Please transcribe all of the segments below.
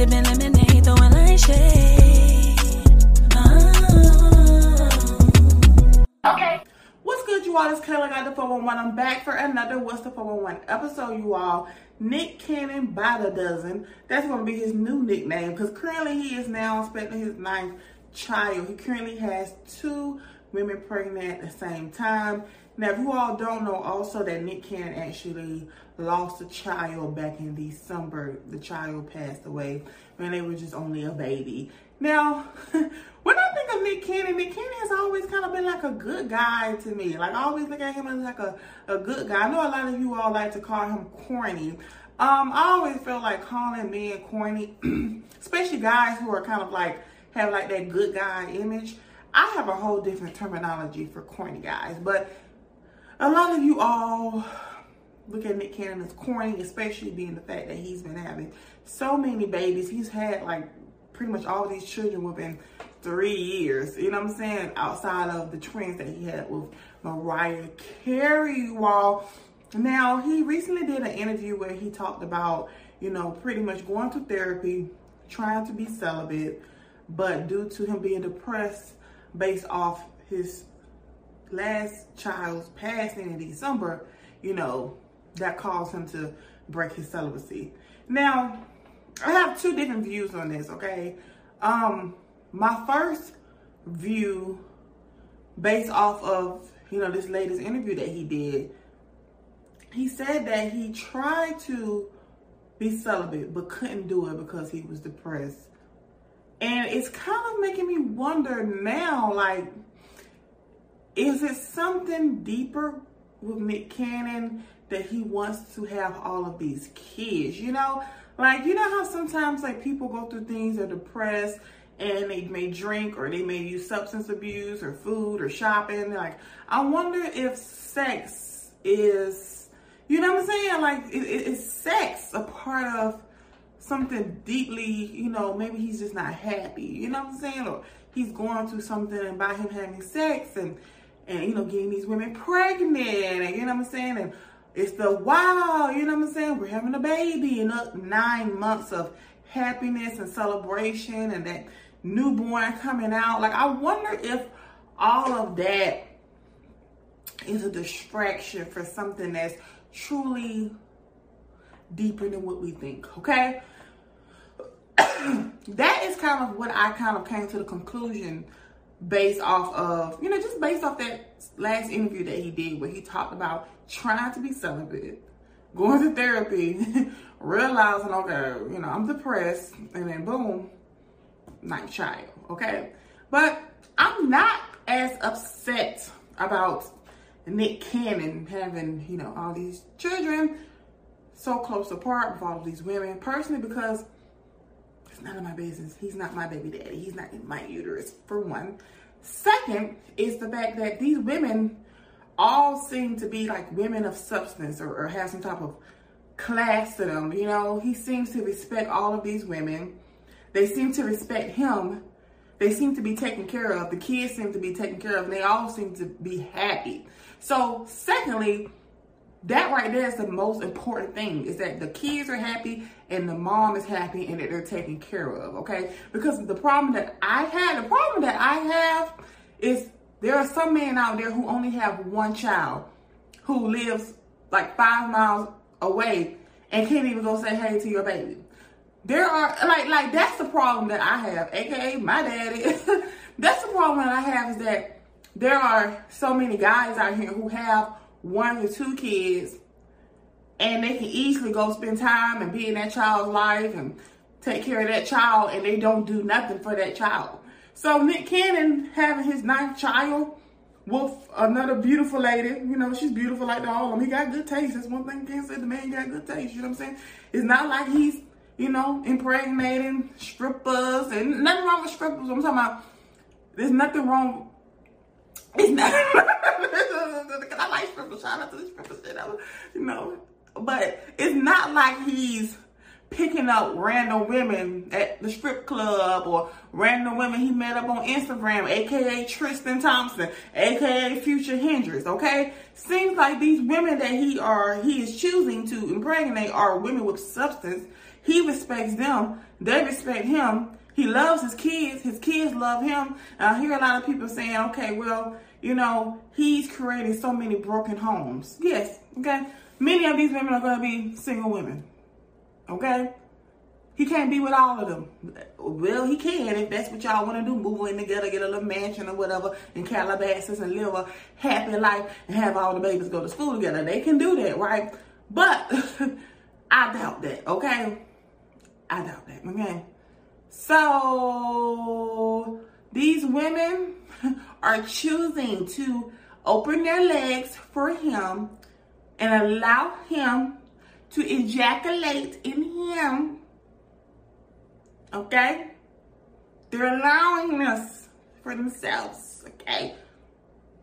Sipping lemonade, throwing light shade. Oh. Okay. What's good, you all? It's Kayla got the 411. I'm back for another What's the 411 episode, you all. Nick Cannon by the dozen. That's going to be his new nickname because currently he is now expecting his ninth child. He currently has two women pregnant at the same time. Now, if you all don't know also that Nick Cannon actually lost a child back in December. The child passed away when they were just only a baby. Now, when I think of Nick Cannon, Nick Cannon has always kind of been like a good guy to me. Like I always look at him as like a, a good guy. I know a lot of you all like to call him corny. Um, I always feel like calling men corny, especially guys who are kind of like have like that good guy image. I have a whole different terminology for corny guys, but a lot of you all look at Nick Cannon as corny, especially being the fact that he's been having so many babies. He's had like pretty much all these children within three years. You know what I'm saying? Outside of the twins that he had with Mariah Carey, all. Now, he recently did an interview where he talked about, you know, pretty much going to therapy, trying to be celibate, but due to him being depressed based off his last child's passing in December, you know, that caused him to break his celibacy. Now, I have two different views on this, okay? Um, my first view based off of, you know, this latest interview that he did, he said that he tried to be celibate but couldn't do it because he was depressed. And it's kind of making me wonder now, like, is it something deeper with Nick Cannon that he wants to have all of these kids? You know, like, you know how sometimes like people go through things, they're depressed and they may drink or they may use substance abuse or food or shopping. Like, I wonder if sex is, you know what I'm saying? Like, is sex a part of something deeply, you know, maybe he's just not happy, you know what I'm saying? Or he's going through something and by him having sex and and you know getting these women pregnant and you know what I'm saying and it's the wow, you know what I'm saying? We're having a baby and up nine months of happiness and celebration and that newborn coming out. Like I wonder if all of that is a distraction for something that's truly deeper than what we think, okay? that is kind of what I kind of came to the conclusion based off of, you know, just based off that last interview that he did where he talked about trying to be celibate, going to therapy, realizing, okay, you know, I'm depressed, and then boom, night child, okay? But I'm not as upset about Nick Cannon having, you know, all these children so close apart with all of these women personally because it's none of my business. He's not my baby daddy. He's not in my uterus, for one. Second is the fact that these women all seem to be like women of substance or, or have some type of class to them. You know, he seems to respect all of these women. They seem to respect him. They seem to be taken care of. The kids seem to be taken care of. And they all seem to be happy. So, secondly, that right there is the most important thing is that the kids are happy and the mom is happy and that they're taken care of okay? Because the problem that i had the problem that i have is there are some men out there who only have one child who lives like five miles away and can't even go say hey to your baby. There are like like that's the problem that i have aka my daddy. That's the problem that i have is that there are so many guys out here who have one or two kids and they can easily go spend time and be in that child's life and take care of that child and they don't do nothing for that child. So Nick Cannon having his ninth child with another beautiful lady, you know, she's beautiful like all of them. He got good taste. That's one thing I can't say. The man got good taste. You know what I'm saying? It's not like he's, you know, impregnating strippers and nothing wrong with strippers. I'm talking about there's nothing wrong. It's not. I like strippers. Shout out to the strippers. You know, but it's not like he's picking up random women at the strip club or random women he met up on Instagram, aka Tristan Thompson, aka Future Hendrix, okay? Seems like these women that he are he is choosing to impregnate are women with substance. He respects them, they respect him. He loves his kids, his kids love him. And I hear a lot of people saying, okay, well, you know, he's creating so many broken homes. Yes, okay? Many of these women are going to be single women. Okay? He can't be with all of them. Well, he can if that's what y'all want to do. Move in together, get a little mansion or whatever in Calabasas and live a happy life and have all the babies go to school together. They can do that, right? But I doubt that, okay? I doubt that, okay? So these women are choosing to open their legs for him and allow him to ejaculate in him. Okay? They're allowing this for themselves. Okay?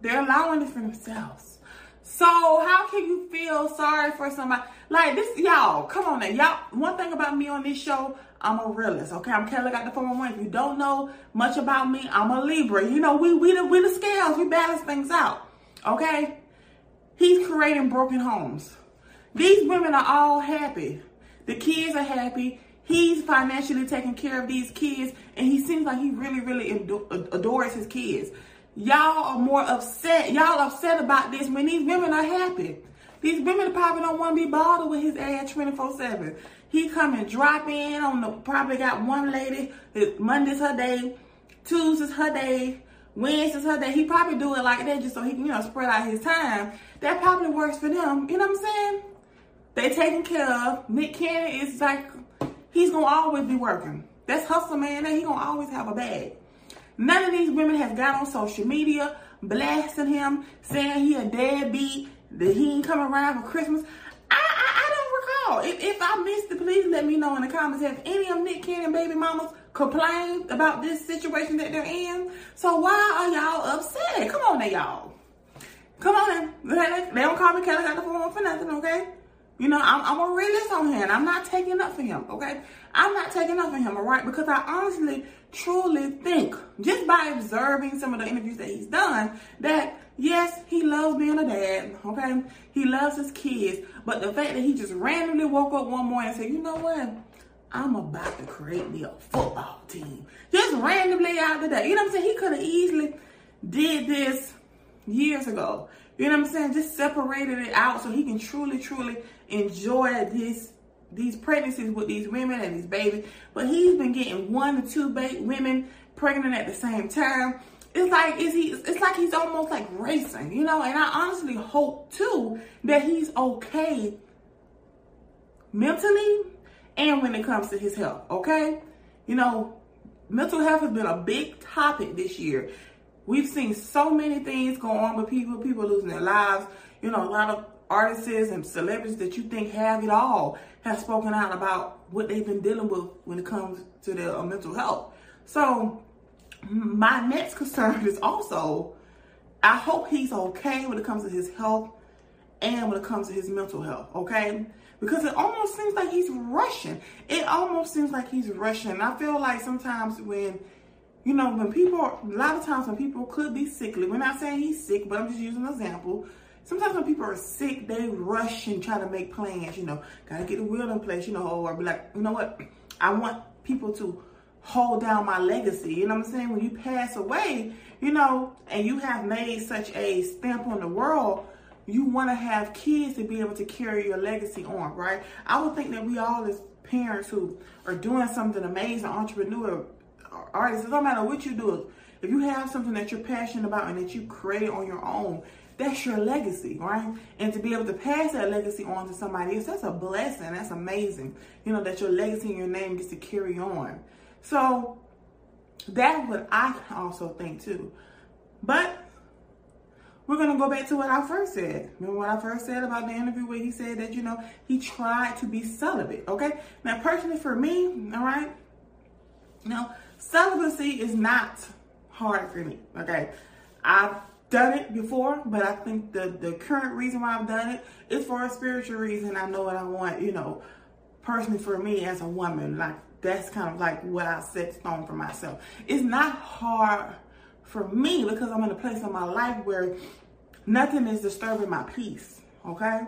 They're allowing it for themselves. So how can you feel sorry for somebody? Like this, y'all, come on now. Y'all, one thing about me on this show, I'm a realist, okay? I'm Kelly got the 411. If you don't know much about me, I'm a Libra. You know, we we the we the scales, we balance things out. Okay? He's creating broken homes. These women are all happy. The kids are happy. He's financially taking care of these kids, and he seems like he really, really adores his kids. Y'all are more upset. Y'all upset about this when these women are happy. These women probably don't want to be bothered with his ass 24-7. He come and drop in on the, probably got one lady, Monday's her day, Tuesday's her day, Wednesday's her day. He probably do it like that just so he can, you know, spread out his time. That probably works for them. You know what I'm saying? They taken care of. Nick Cannon is like, he's gonna always be working. That's hustle man. He gonna always have a bag. None of these women has got on social media blasting him, saying he a deadbeat, that he ain't coming around for Christmas. I, I, I don't recall. If, if I missed it, please let me know in the comments. Have any of Nick Cannon baby mamas complained about this situation that they're in? So why are y'all upset? Come on now, y'all. Come on. They, they don't call me Kelly got the phone for nothing, okay? You know, I'm, I'm a realist on him. I'm not taking up for him, okay? I'm not taking up for him, all right? Because I honestly, truly think, just by observing some of the interviews that he's done, that yes, he loves being a dad, okay? He loves his kids. But the fact that he just randomly woke up one morning and said, you know what? I'm about to create me a football team. Just randomly out of the day. You know what I'm saying? He could have easily did this years ago. You know what I'm saying? Just separated it out so he can truly, truly enjoy this these pregnancies with these women and these babies. But he's been getting one to two ba- women pregnant at the same time. It's like is he? It's like he's almost like racing, you know. And I honestly hope too that he's okay mentally and when it comes to his health. Okay, you know, mental health has been a big topic this year. We've seen so many things go on with people, people losing their lives. You know, a lot of artists and celebrities that you think have it all have spoken out about what they've been dealing with when it comes to their uh, mental health. So, my next concern is also, I hope he's okay when it comes to his health and when it comes to his mental health, okay? Because it almost seems like he's rushing. It almost seems like he's rushing. I feel like sometimes when you know, when people, a lot of times when people could be sickly, we're not saying he's sick, but I'm just using an example. Sometimes when people are sick, they rush and try to make plans, you know, gotta get the will in place, you know, or be like, you know what, I want people to hold down my legacy. You know what I'm saying? When you pass away, you know, and you have made such a stamp on the world, you want to have kids to be able to carry your legacy on, right? I would think that we all as parents who are doing something amazing, entrepreneur, artists, it don't matter what you do. If you have something that you're passionate about and that you create on your own, that's your legacy, right? And to be able to pass that legacy on to somebody else, that's a blessing. That's amazing. You know, that your legacy and your name gets to carry on. So that's what I also think too. But we're gonna go back to what I first said. Remember what I first said about the interview where he said that, you know, he tried to be celibate, okay? Now personally for me, all right, now Celibacy is not hard for me, okay? I've done it before, but I think the, the current reason why I've done it is for a spiritual reason. I know what I want, you know, personally for me as a woman, like that's kind of like what I set stone for myself. It's not hard for me because I'm in a place in my life where nothing is disturbing my peace. Okay.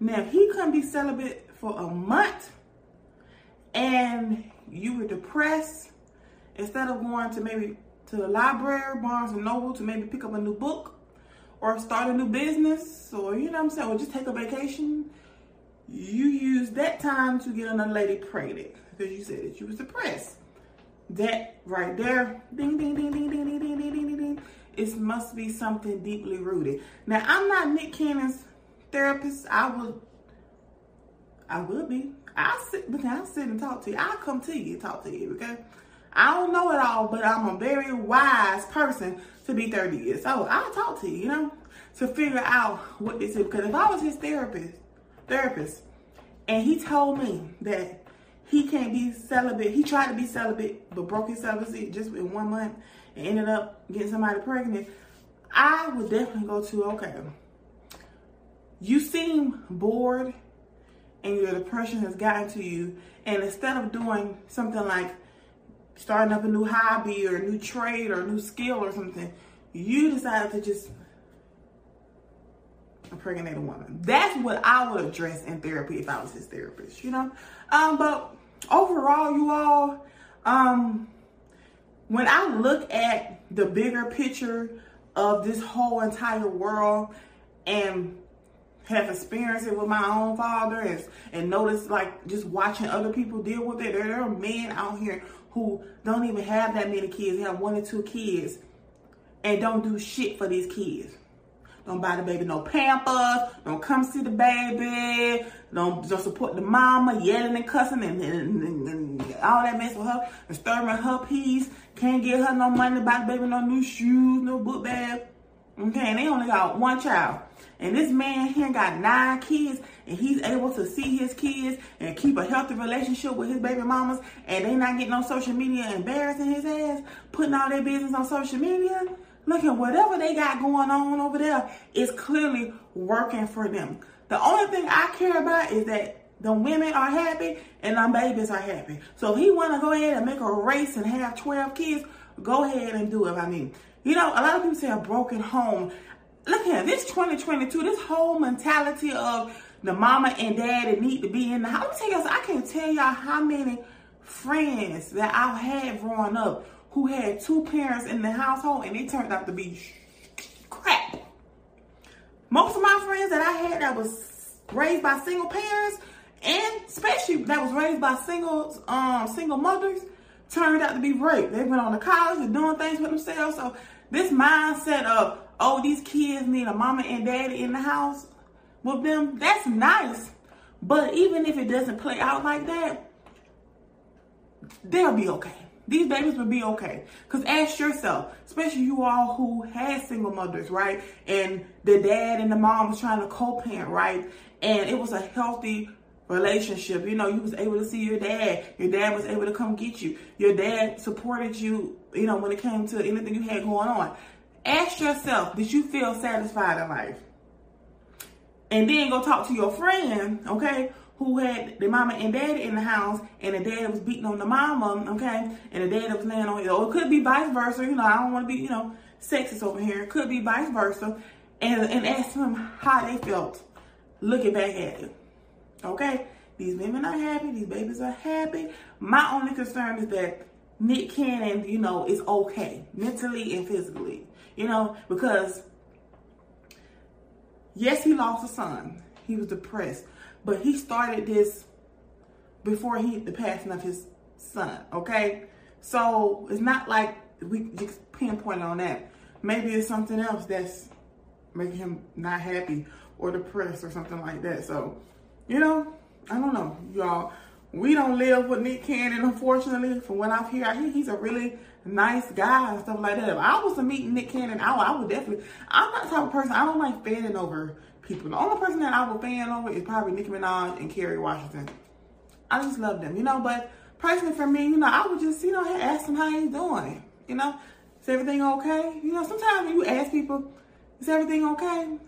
Now, if he couldn't be celibate for a month and you were depressed, instead of going to maybe to the library, Barnes and Noble to maybe pick up a new book or start a new business or, you know what I'm saying, or just take a vacation, you use that time to get another lady pregnant because you said that you was depressed. That right there, ding, ding, ding, ding, ding, ding, ding, ding, ding, ding, it must be something deeply rooted. Now, I'm not Nick Cannon's therapist. I would, I will be. I'll sit, but I'll sit and talk to you. I'll come to you talk to you, okay? I don't know it all, but I'm a very wise person to be 30 years old. I'll talk to you, you know, to figure out what this is. Because if I was his therapist, therapist, and he told me that he can't be celibate, he tried to be celibate, but broke his celibacy just in one month and ended up getting somebody pregnant, I would definitely go to, okay, you seem bored and your depression has gotten to you, and instead of doing something like starting up a new hobby or a new trade or a new skill or something, you decided to just impregnate a woman. That's what I would address in therapy if I was his therapist, you know? Um, but overall, you all, um, when I look at the bigger picture of this whole entire world and have experienced it with my own father and, and notice like just watching other people deal with it. There are men out here who don't even have that many kids, they have one or two kids, and don't do shit for these kids. Don't buy the baby no pampers. Don't come see the baby. Don't just support the mama, yelling and cussing and, and, and, and all that mess with her, disturbing her peace. Can't get her no money to buy the baby no new shoes, no book bag. Okay, and they only got one child. And this man here got nine kids, and he's able to see his kids and keep a healthy relationship with his baby mamas, and they not getting on social media embarrassing his ass, putting all their business on social media. Look at whatever they got going on over there is clearly working for them. The only thing I care about is that the women are happy and the babies are happy. So if he want to go ahead and make a race and have 12 kids, go ahead and do it. I mean, you know, a lot of people say a broken home look at this 2022, this whole mentality of the mama and daddy need to be in the house. Let me tell you, I can't tell y'all how many friends that I've had growing up who had two parents in the household and they turned out to be crap. Most of my friends that I had that was raised by single parents and especially that was raised by single um single mothers turned out to be great. They went on to college and doing things for themselves. So this mindset of oh, these kids need a mama and daddy in the house with them, that's nice. But even if it doesn't play out like that, they'll be okay. These babies will be okay. Because ask yourself, especially you all who had single mothers, right? And the dad and the mom was trying to co-parent, right? And it was a healthy relationship. You know, you was able to see your dad. Your dad was able to come get you. Your dad supported you, you know, when it came to anything you had going on. Ask yourself, did you feel satisfied in life? And then go talk to your friend, okay, who had the mama and daddy in the house, and the dad was beating on the mama, okay, and the dad was laying on it. Or it could be vice versa. You know, I don't want to be, you know, sexist over here. It could be vice versa. And, and ask them how they felt looking back at it. Okay? These women are happy. These babies are happy. My only concern is that Nick Cannon, you know, is okay mentally and physically. You know, because yes, he lost a son. He was depressed. But he started this before he the passing of his son. Okay? So it's not like we just pinpoint on that. Maybe it's something else that's making him not happy or depressed or something like that. So, you know, I don't know, y'all. We don't live with Nick Cannon, unfortunately. From what I've heard, I hear he's a really nice guy and stuff like that. If I was to meet Nick Cannon, I, I would definitely. I'm not the type of person. I don't like fanning over people. The only person that I would fan over is probably Nicki Minaj and Kerry Washington. I just love them, you know. But personally, for me, you know, I would just, you know, ask them how he's doing. You know, is everything okay? You know, sometimes when you ask people, is everything okay?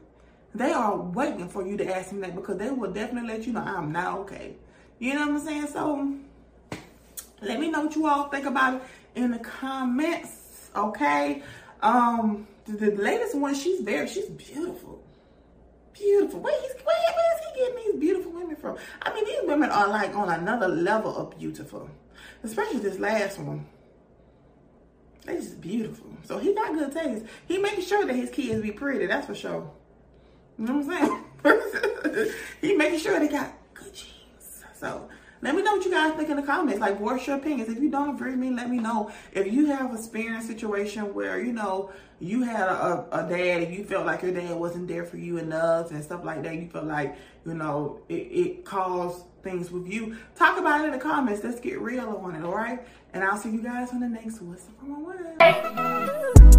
They are waiting for you to ask them that because they will definitely let you know I'm not okay. You know what I'm saying? So let me know what you all think about it in the comments. Okay. Um, the, the latest one, she's very, she's beautiful. Beautiful. Where, he's, where, where is he getting these beautiful women from? I mean, these women are like on another level of beautiful. Especially this last one. They just beautiful. So he got good taste. He making sure that his kids be pretty. That's for sure. You know what I'm saying? he making sure they got. So let me know what you guys think in the comments. Like, what's your opinions? If you don't agree with me, let me know. If you have a experienced situation where, you know, you had a, a dad and you felt like your dad wasn't there for you enough and stuff like that, you felt like, you know, it, it caused things with you, talk about it in the comments. Let's get real on it, all right? And I'll see you guys on the next What's the 411.